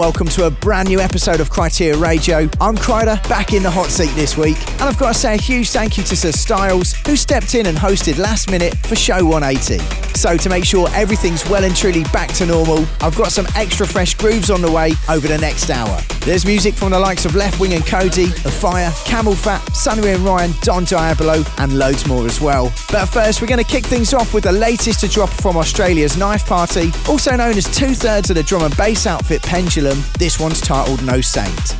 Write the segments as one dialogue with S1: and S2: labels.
S1: welcome to a brand new episode of Kryteria Radio. I'm Kryder, back in the hot seat this week, and I've got to say a huge thank you to Sir Styles, who stepped in and hosted last minute for show 180. So, to make sure everything's well and truly back to normal, I've got some extra fresh grooves on the way over the next hour. There's music from the likes of Leftwing and Kody, The Fire, CamelPhat, Sunny and Ryan, Don Diablo, and loads more as well. But first, we're going to kick things off with the latest to drop from Australia's Knife Party, also known as two thirds of the drum and bass outfit Pendulum. This one's titled No Saint.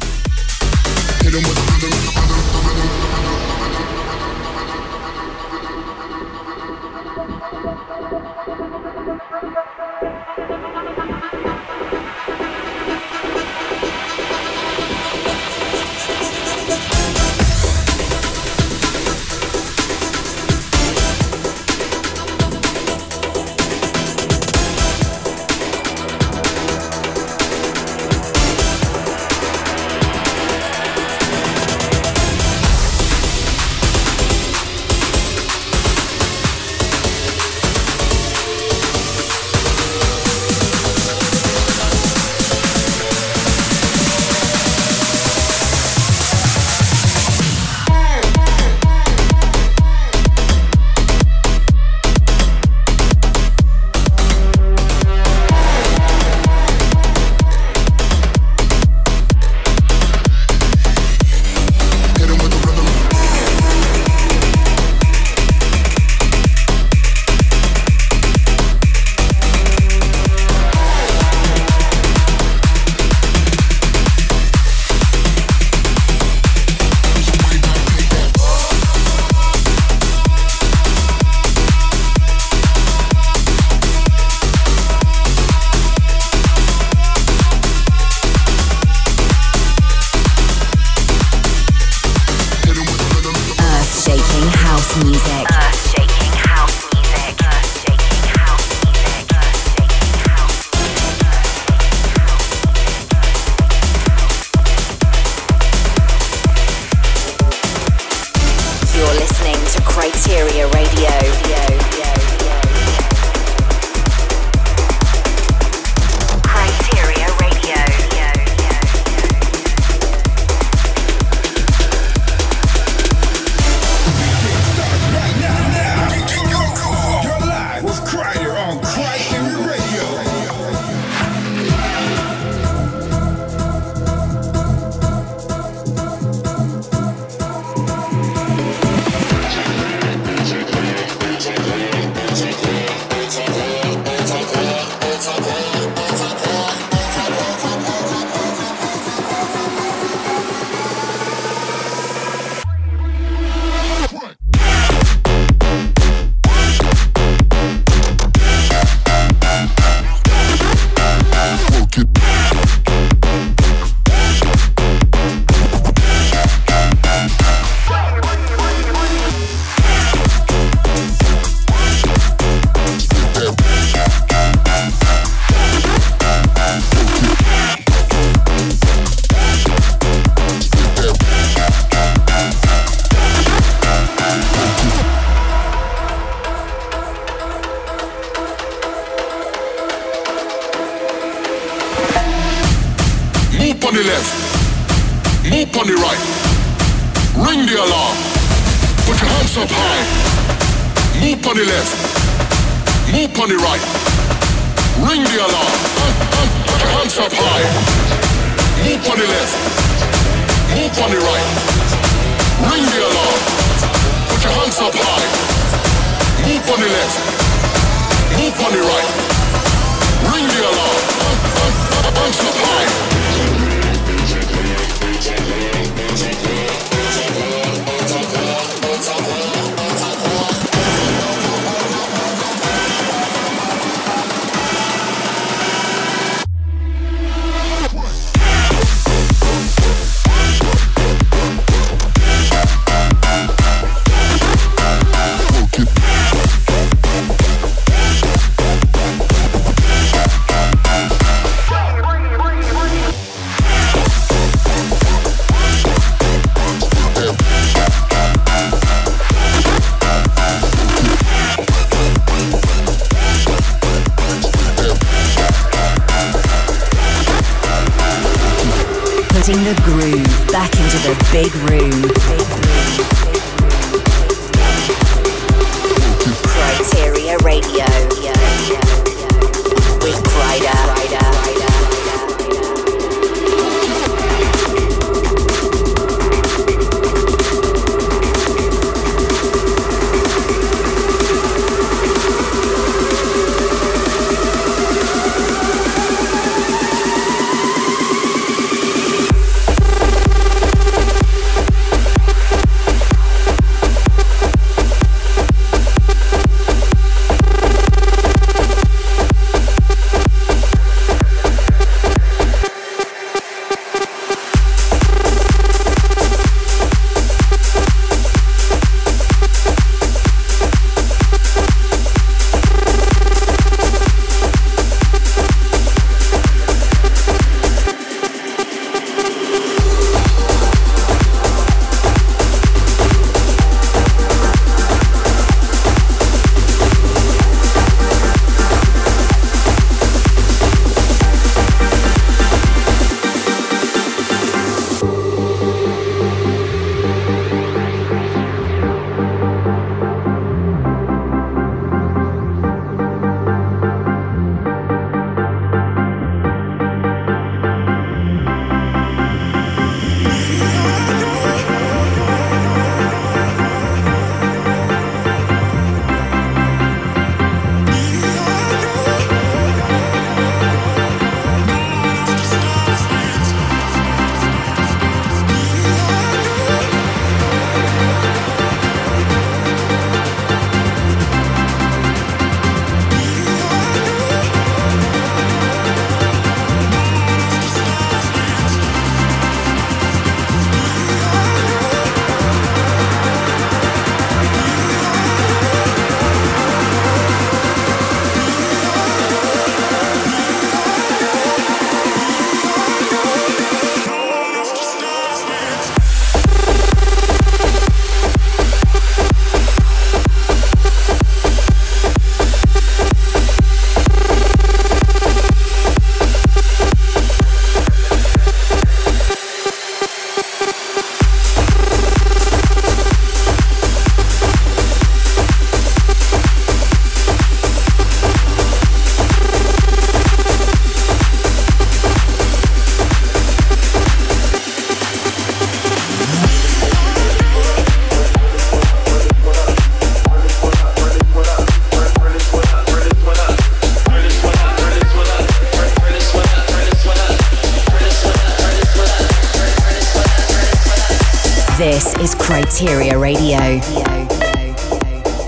S2: Kryteria Radio.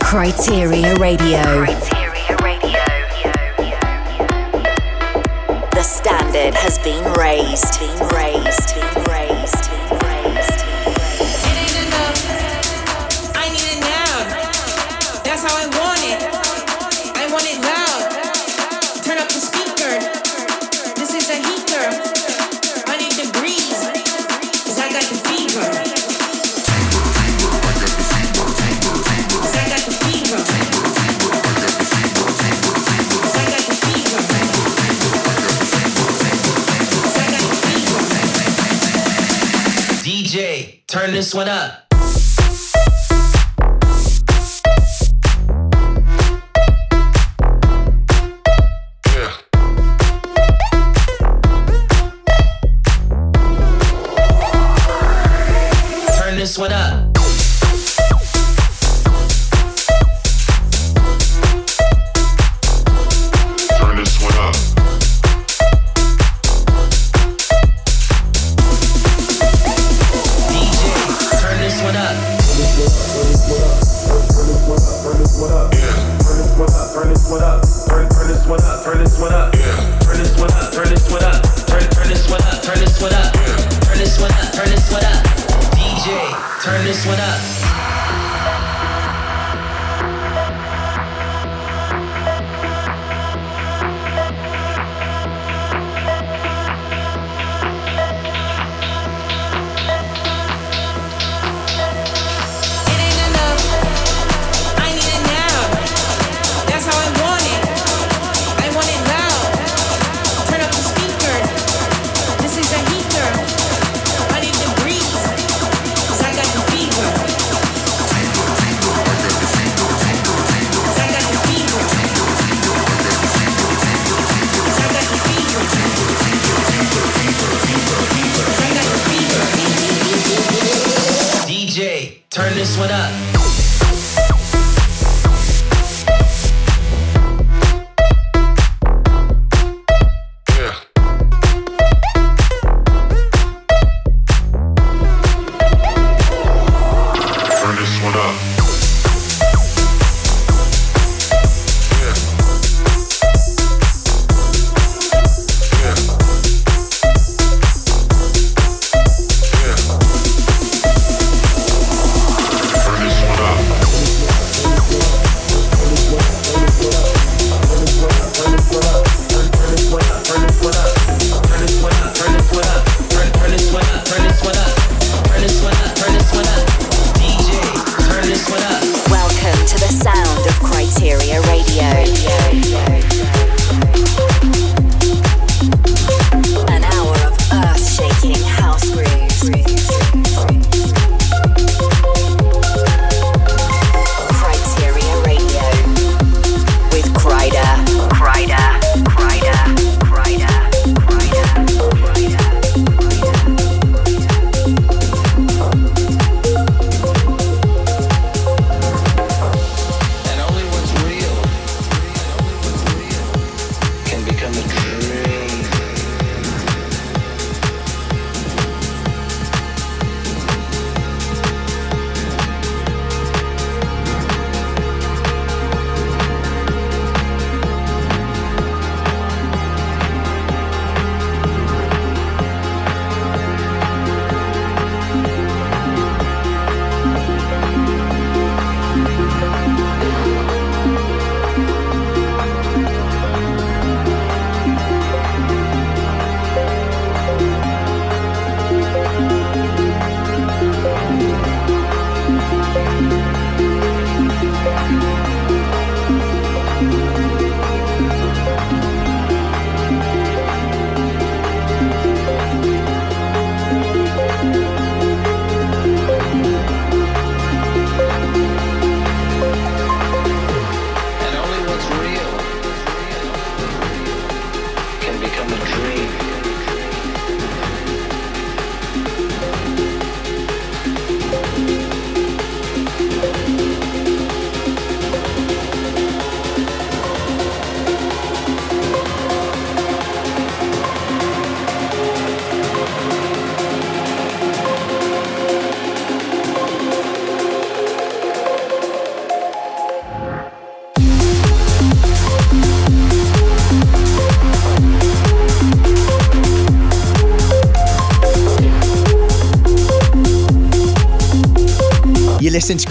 S2: Kryteria Radio. The standard has been raised. Been raised. Raised.
S3: I need it now. That's how I Turn this
S4: one up. Turn this one up.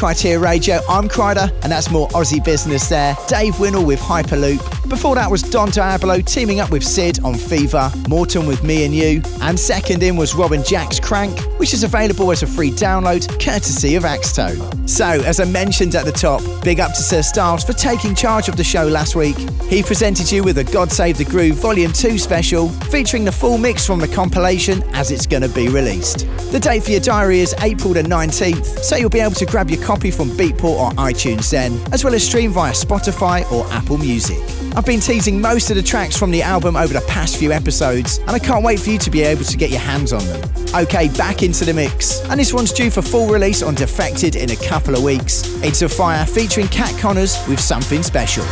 S3: Kryteria Radio.
S1: I'm Kryder, and that's more Aussie business there. Dave Winnel with Hyperloop. Before that was Don Diablo teaming up with Sid on Fever, Morton with Me and You, and second in was Robin Jack's Crank, which is available as a free download courtesy of Axtone. So, as I mentioned at the top, big up to Sir Styles for taking charge of the show last week. He presented you with a God Save the Groove Volume 2 special, featuring the full mix from the compilation as it's going to be released. The date for your diary is April the 19th, so you'll be able to grab your copy from Beatport or iTunes then, as well as stream via Spotify or Apple Music. I've been teasing most of the tracks from the album over the past few episodes, and I can't wait for you to be able to get your hands on them. Okay, back into the mix. And this one's due for full release on Defected in a couple of weeks. It's a fire featuring Cat Connors with something special.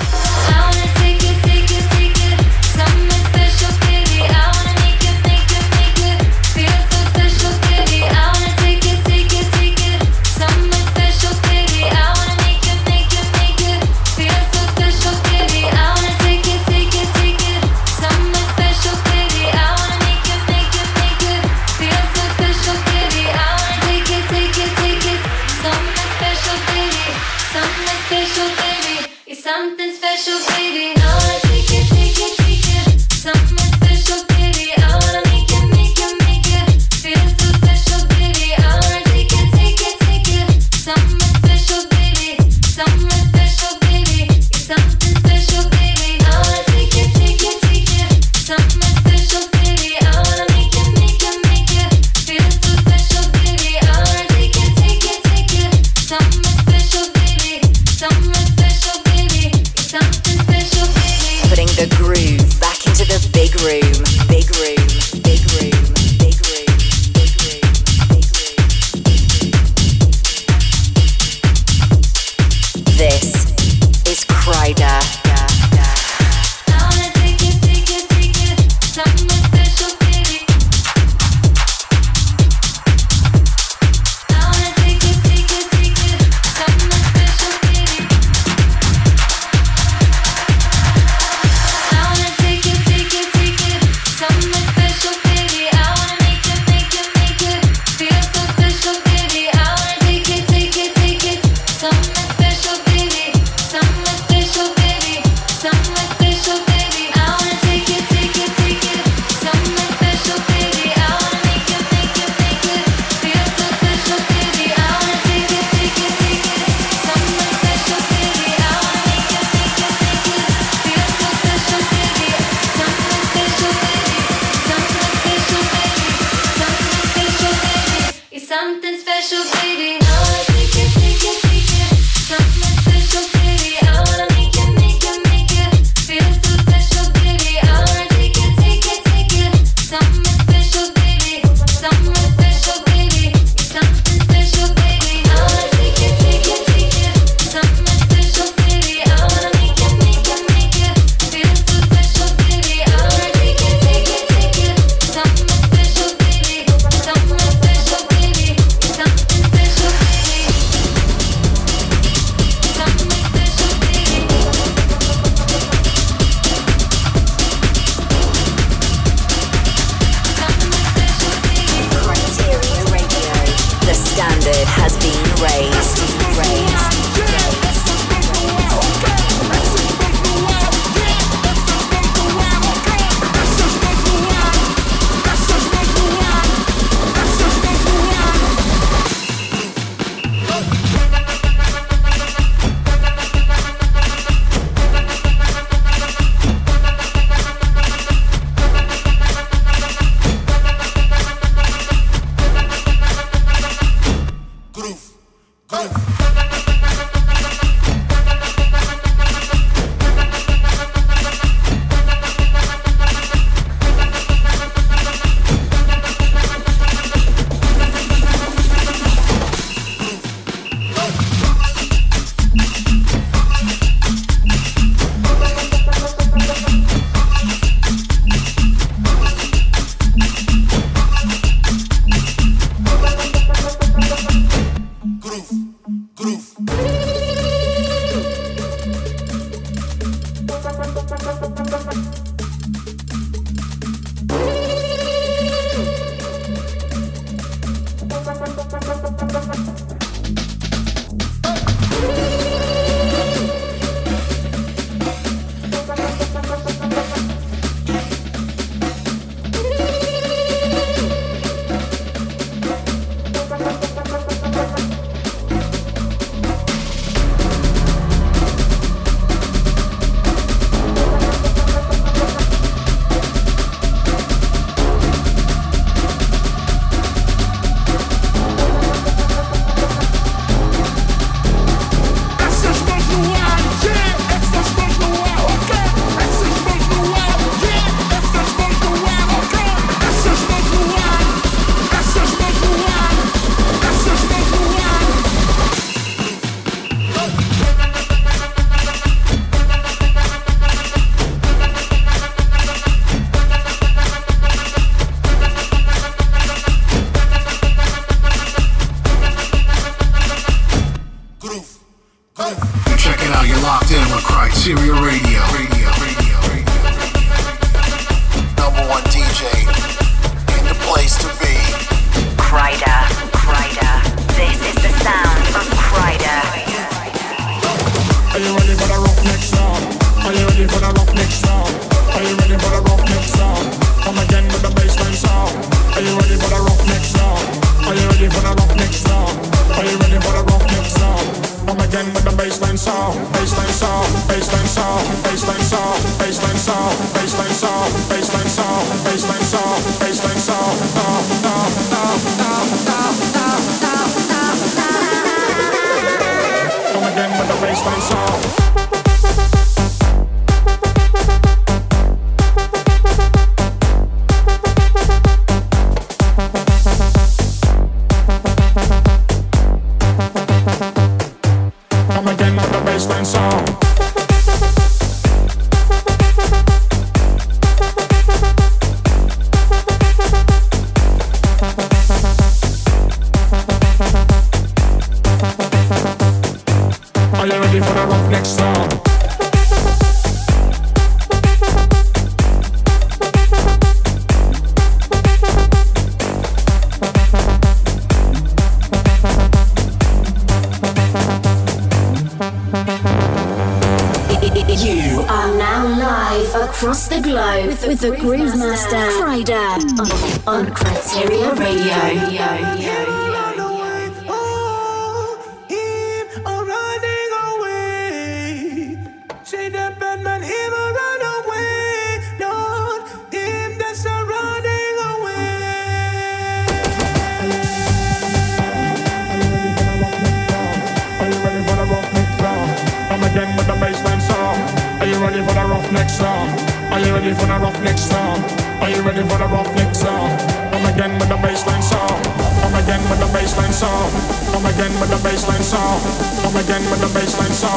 S5: again with the baseline saw. Come again with the baseline saw.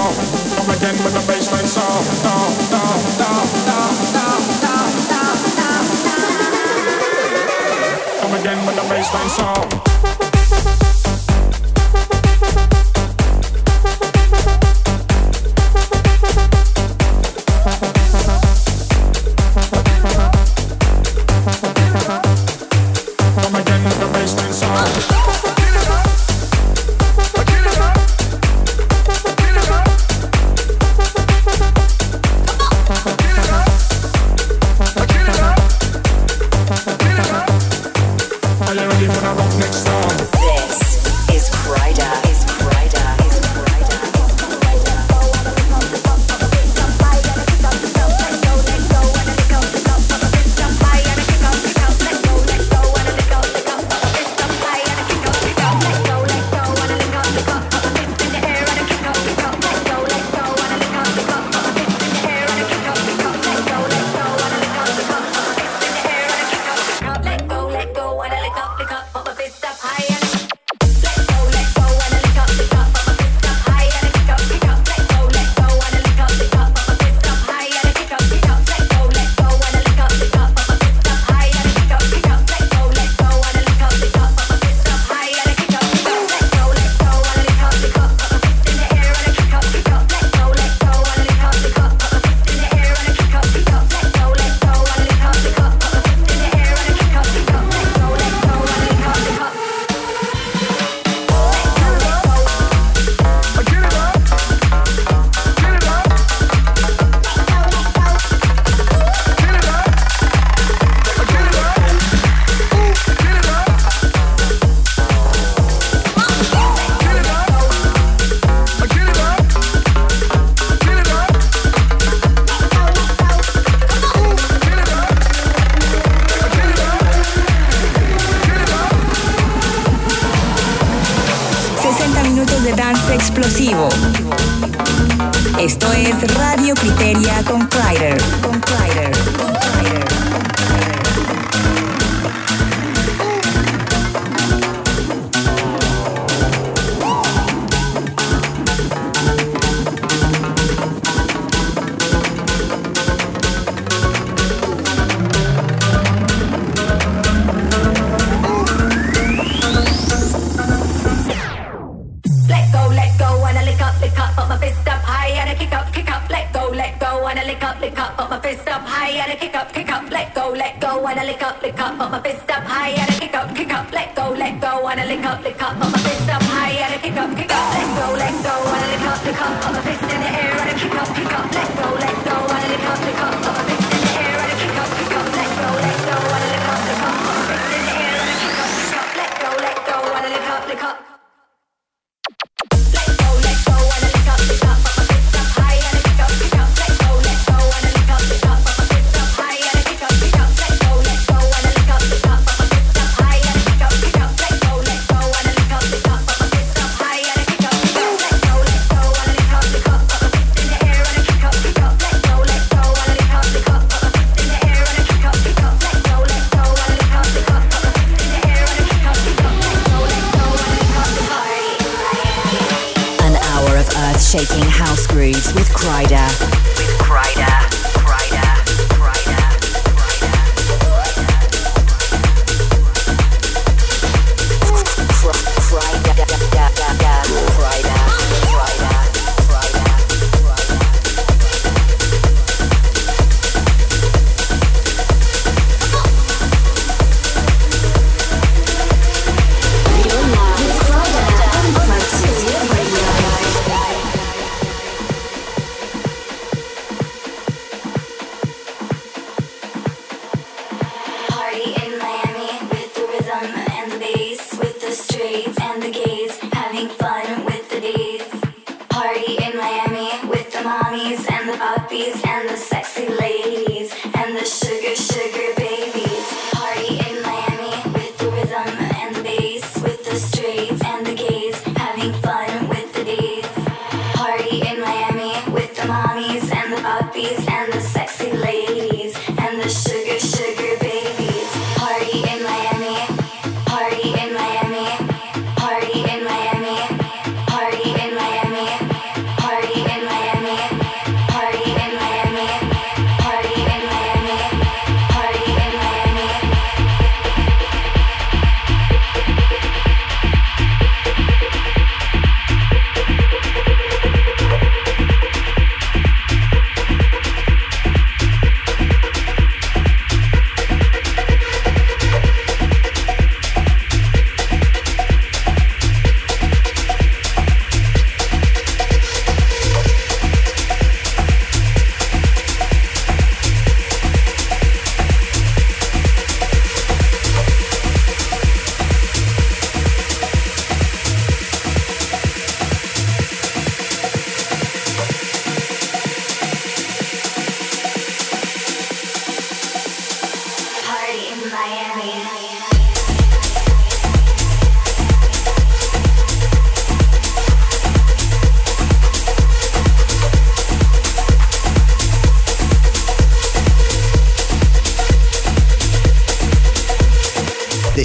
S5: Come again with the
S6: baseline saw. Saw. saw. Shaking house grooves with Kryder. With.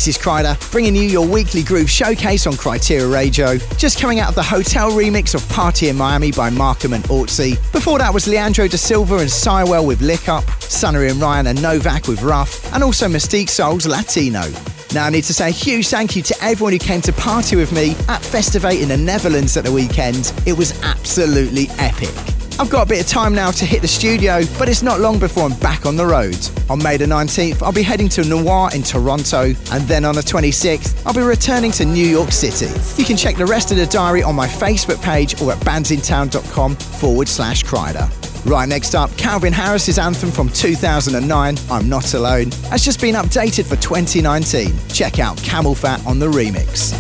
S1: This is Kryder, bringing you your weekly groove showcase on Kryteria Radio. Just coming out of the hotel remix of Party in Miami by Markham and Ortsy. Before that was Leandro da Silva and Cywell with Lick Up, Sunnery and Ryan and Novak with Rough, and also Mystique Souls Latino. Now I need to say a huge thank you to everyone who came to party with me at Festivate in the Netherlands at the weekend. It was absolutely epic. I've got a bit of time now to hit the studio, but it's not long before I'm back on the road. On May the 19th, I'll be heading to Noir in Toronto, and then on the 26th, I'll be returning to New York City. You can check the rest of the diary on my Facebook page or at bandsintown.com forward slash Kryder. Right next up, Calvin Harris's anthem from 2009, I'm Not Alone, has just been updated for 2019. Check out CamelPhat on the remix.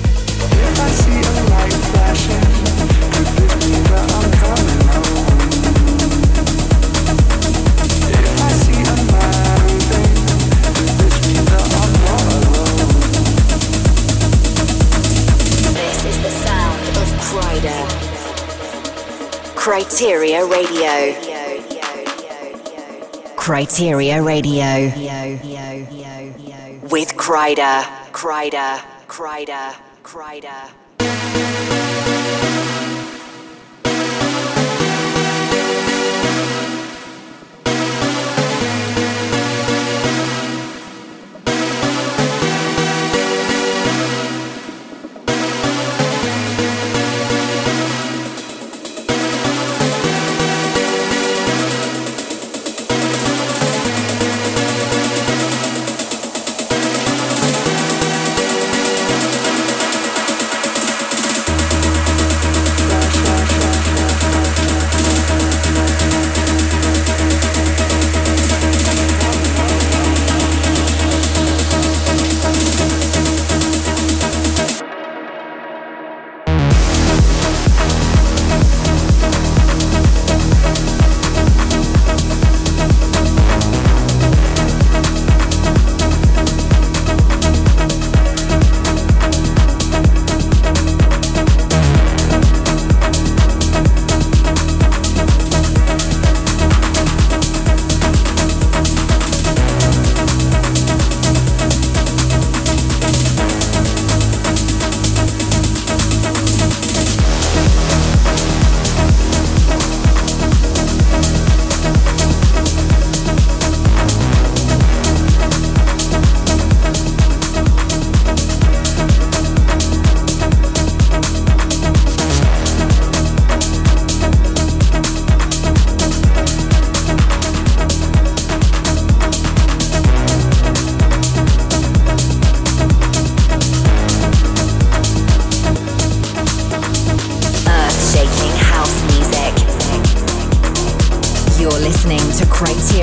S7: Kryteria Radio. Kryteria Radio. With
S3: Kryder. Kryder.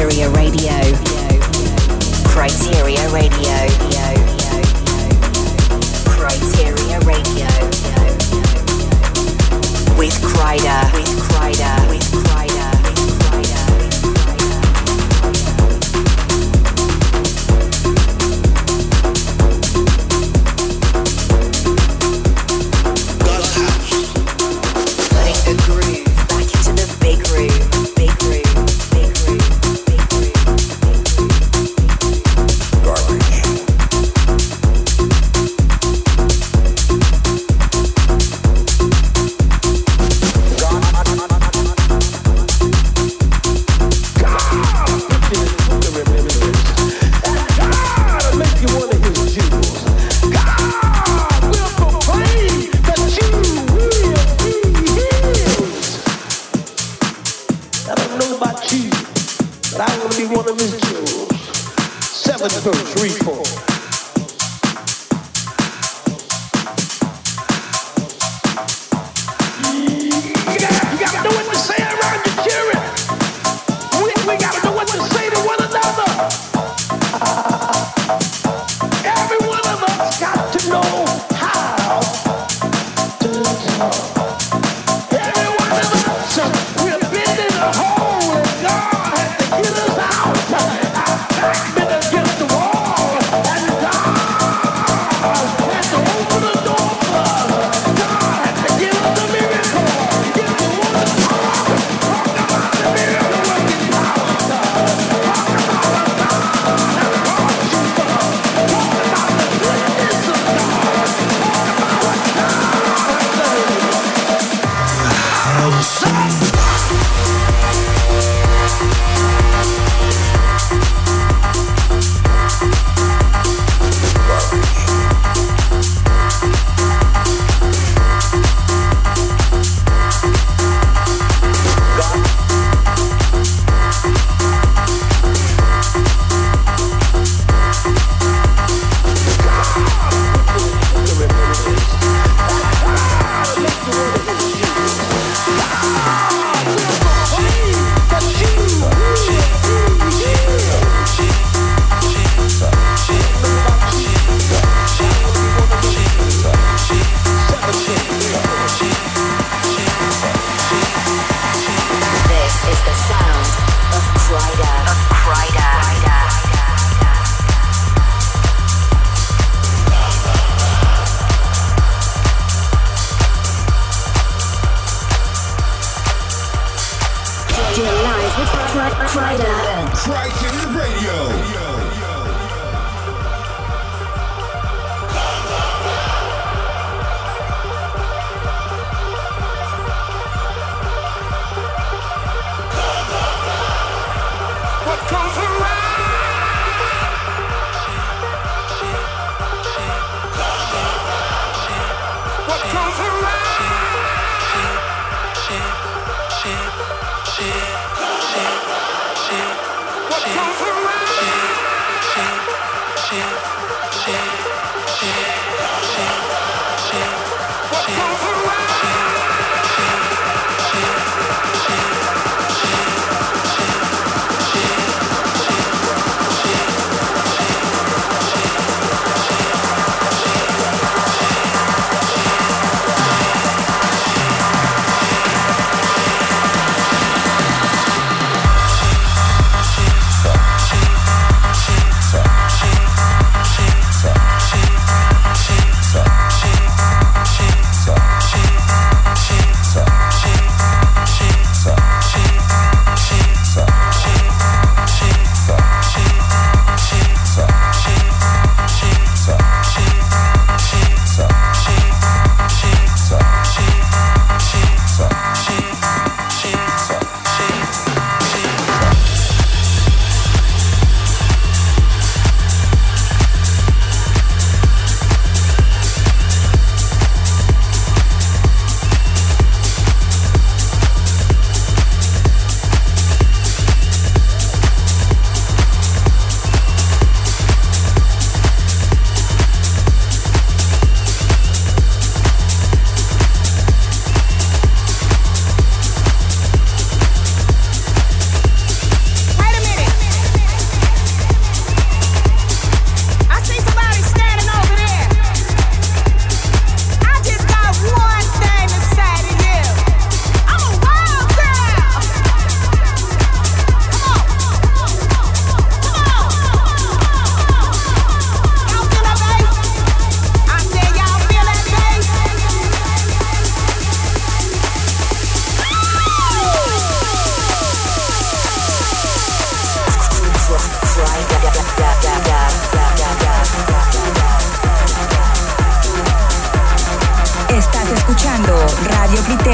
S3: Kryteria Radio. Kryteria Radio. Kryteria Radio.
S6: With Kryder.
S3: With Kryder. With Kryder.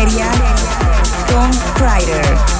S3: Kryder. Kryder.
S2: I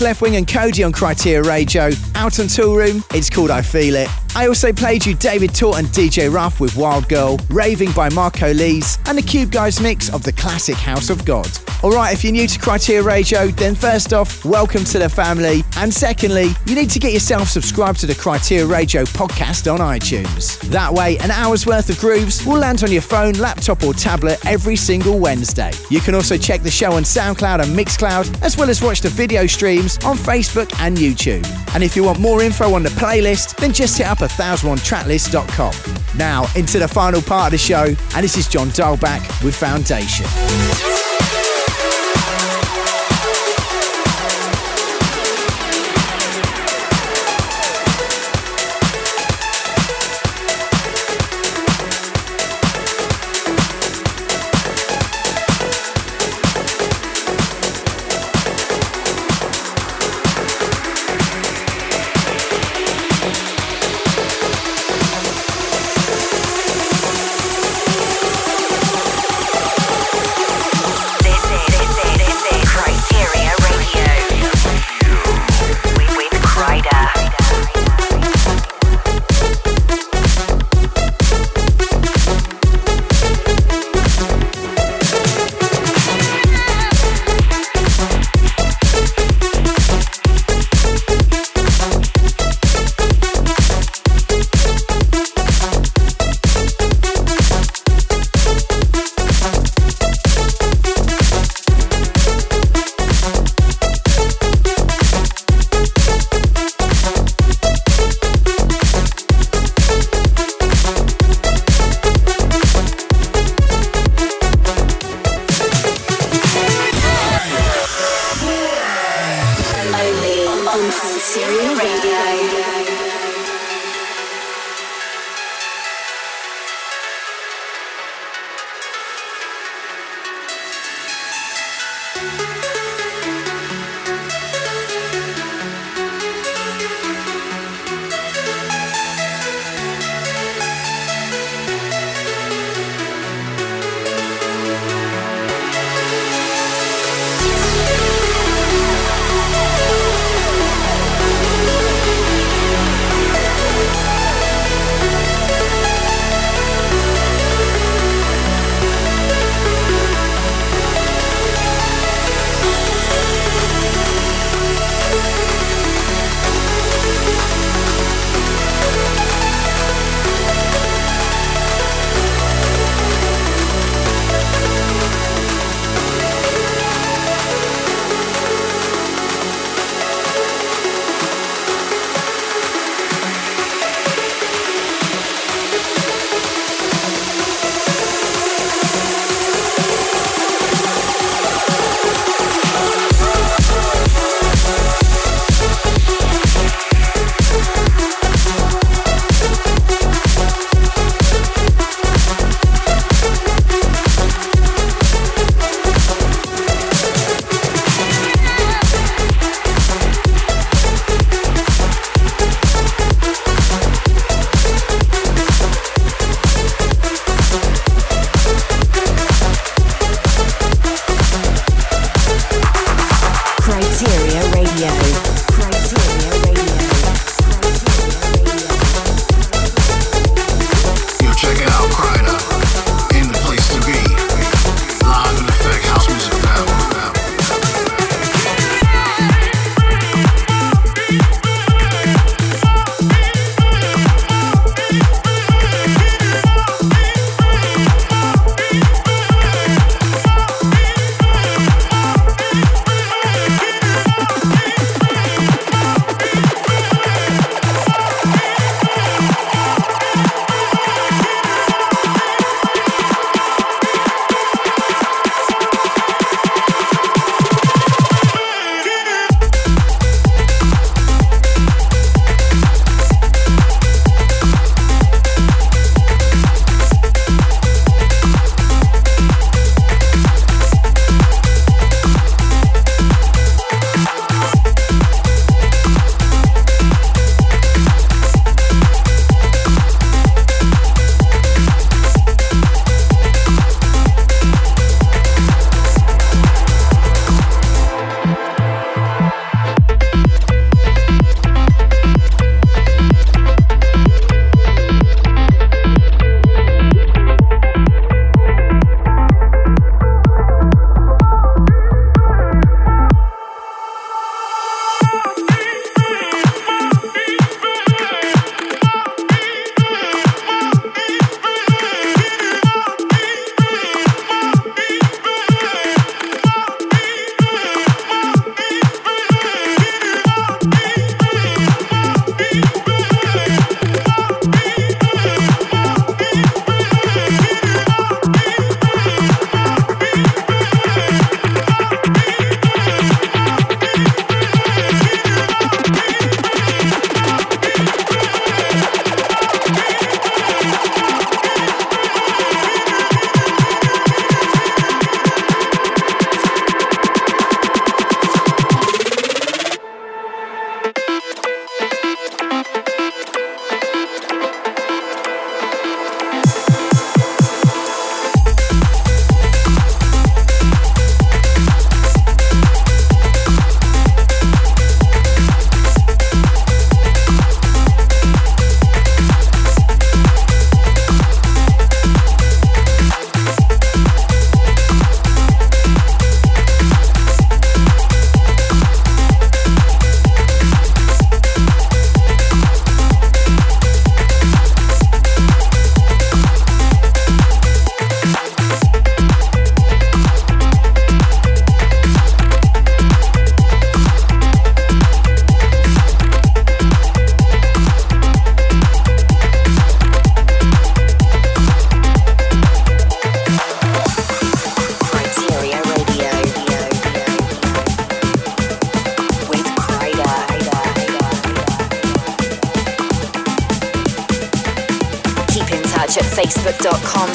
S1: Leftwing and Kody on Kryteria Radio. Out on Toolroom, it's called I Feel It. I also played you David Tort and DJ Ruff with Wild Girl, Raving by Marco Lys, and the Cube Guys mix of the classic House of God. Alright, if you're new to Kryteria Radio, then first off, welcome to the family. And secondly, you need to get yourself subscribed to the Kryteria Radio podcast on iTunes. That way, an hour's worth of grooves will land on your phone, laptop, or tablet every single Wednesday. You can also check the show on SoundCloud and Mixcloud, as well as watch the video streams on Facebook and YouTube. And if you want more info on the playlist, then just hit up 1001tracklist.com. Now, into the final part of the show, and this is John Dahlback with Foundation.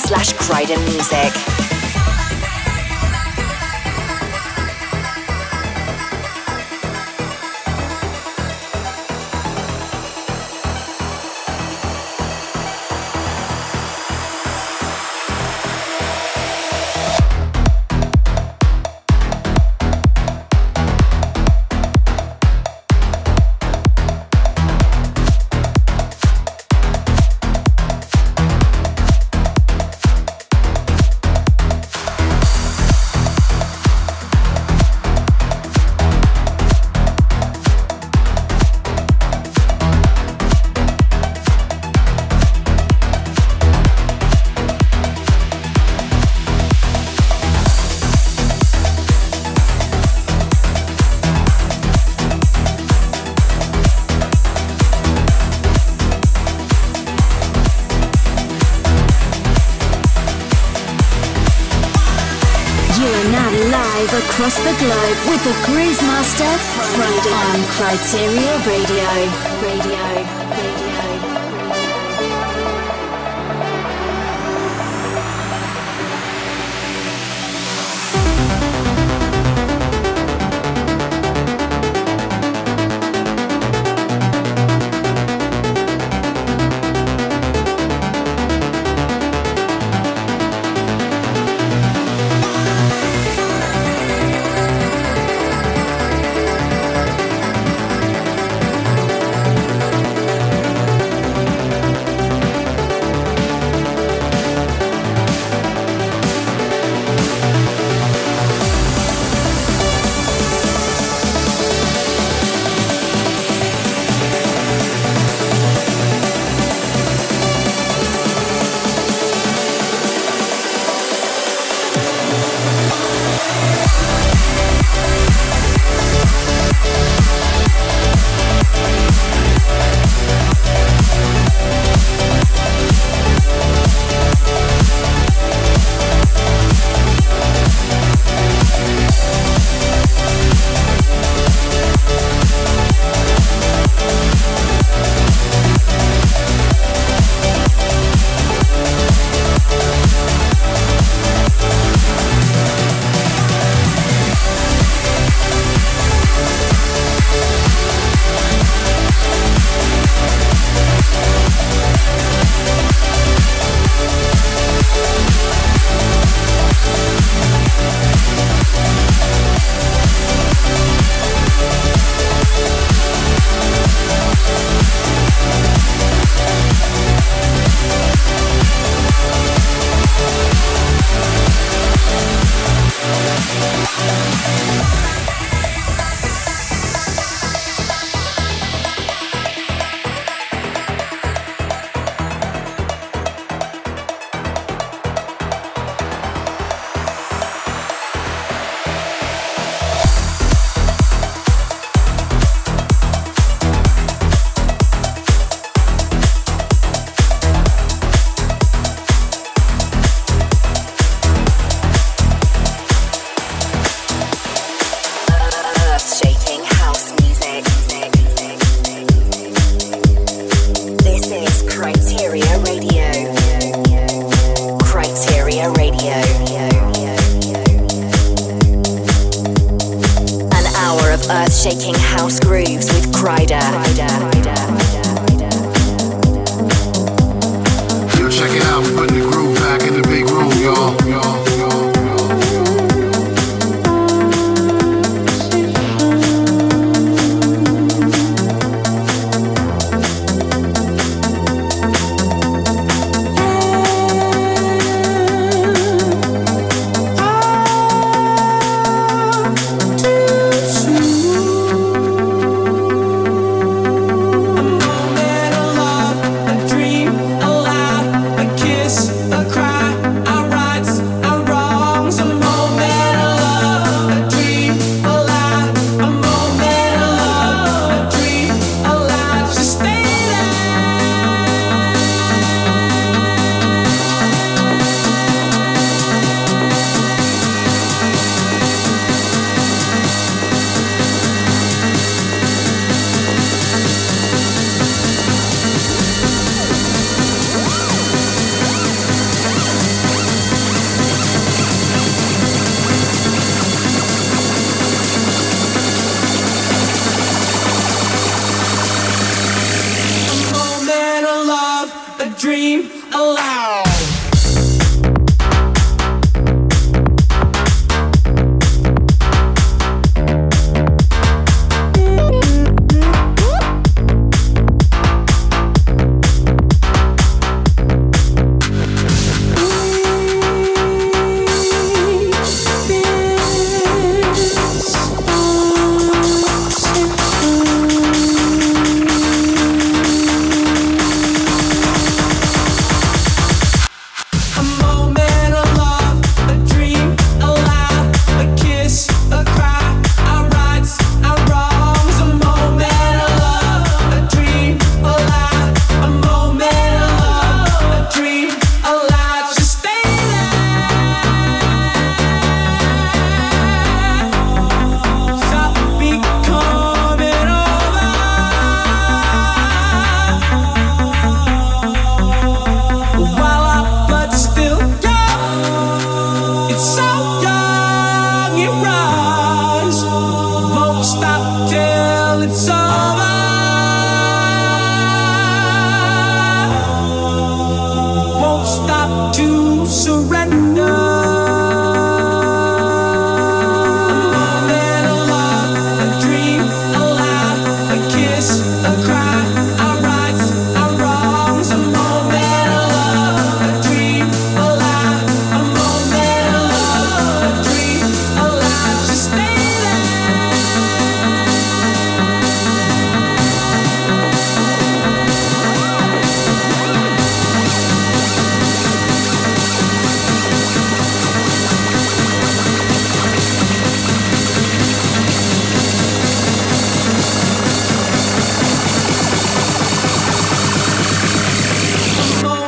S6: slash Kryder Music.
S2: The Groove Master, right on Kryteria Radio. Radio.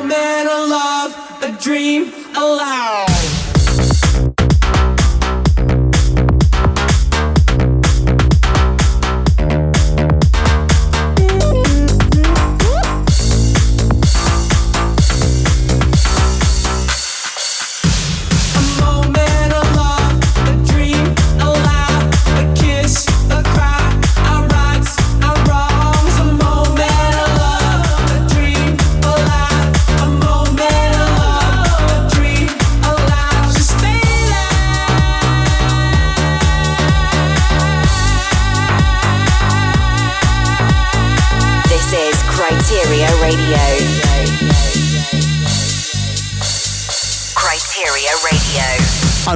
S8: A moment of love, a dream aloud.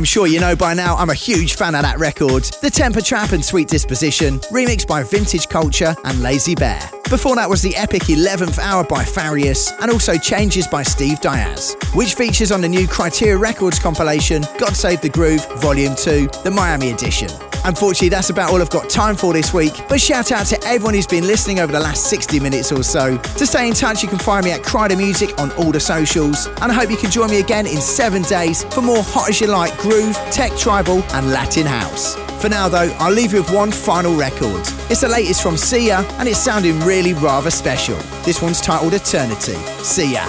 S1: I'm sure you know by now I'm a huge fan of that record. The Temper Trap and Sweet Disposition, remixed by Vintage Culture and Lazy Bear. Before that was the epic 11th Hour by Farius, and also Changes by Steve Diaz, which features on the new Kryteria Records compilation, God Save the Groove, Volume 2, the Miami edition. Unfortunately, that's about all I've got time for this week, but shout out to everyone who's been listening over the last 60 minutes or so. To stay in touch, you can find me at Kryder Music on all the socials, and I hope you can join me again in seven days for more hot as you like groove, tech tribal, and Latin house. For now, though, I'll leave you with one final record. It's the latest from Sia, and it's sounding really rather special. This one's titled Eternity. See ya.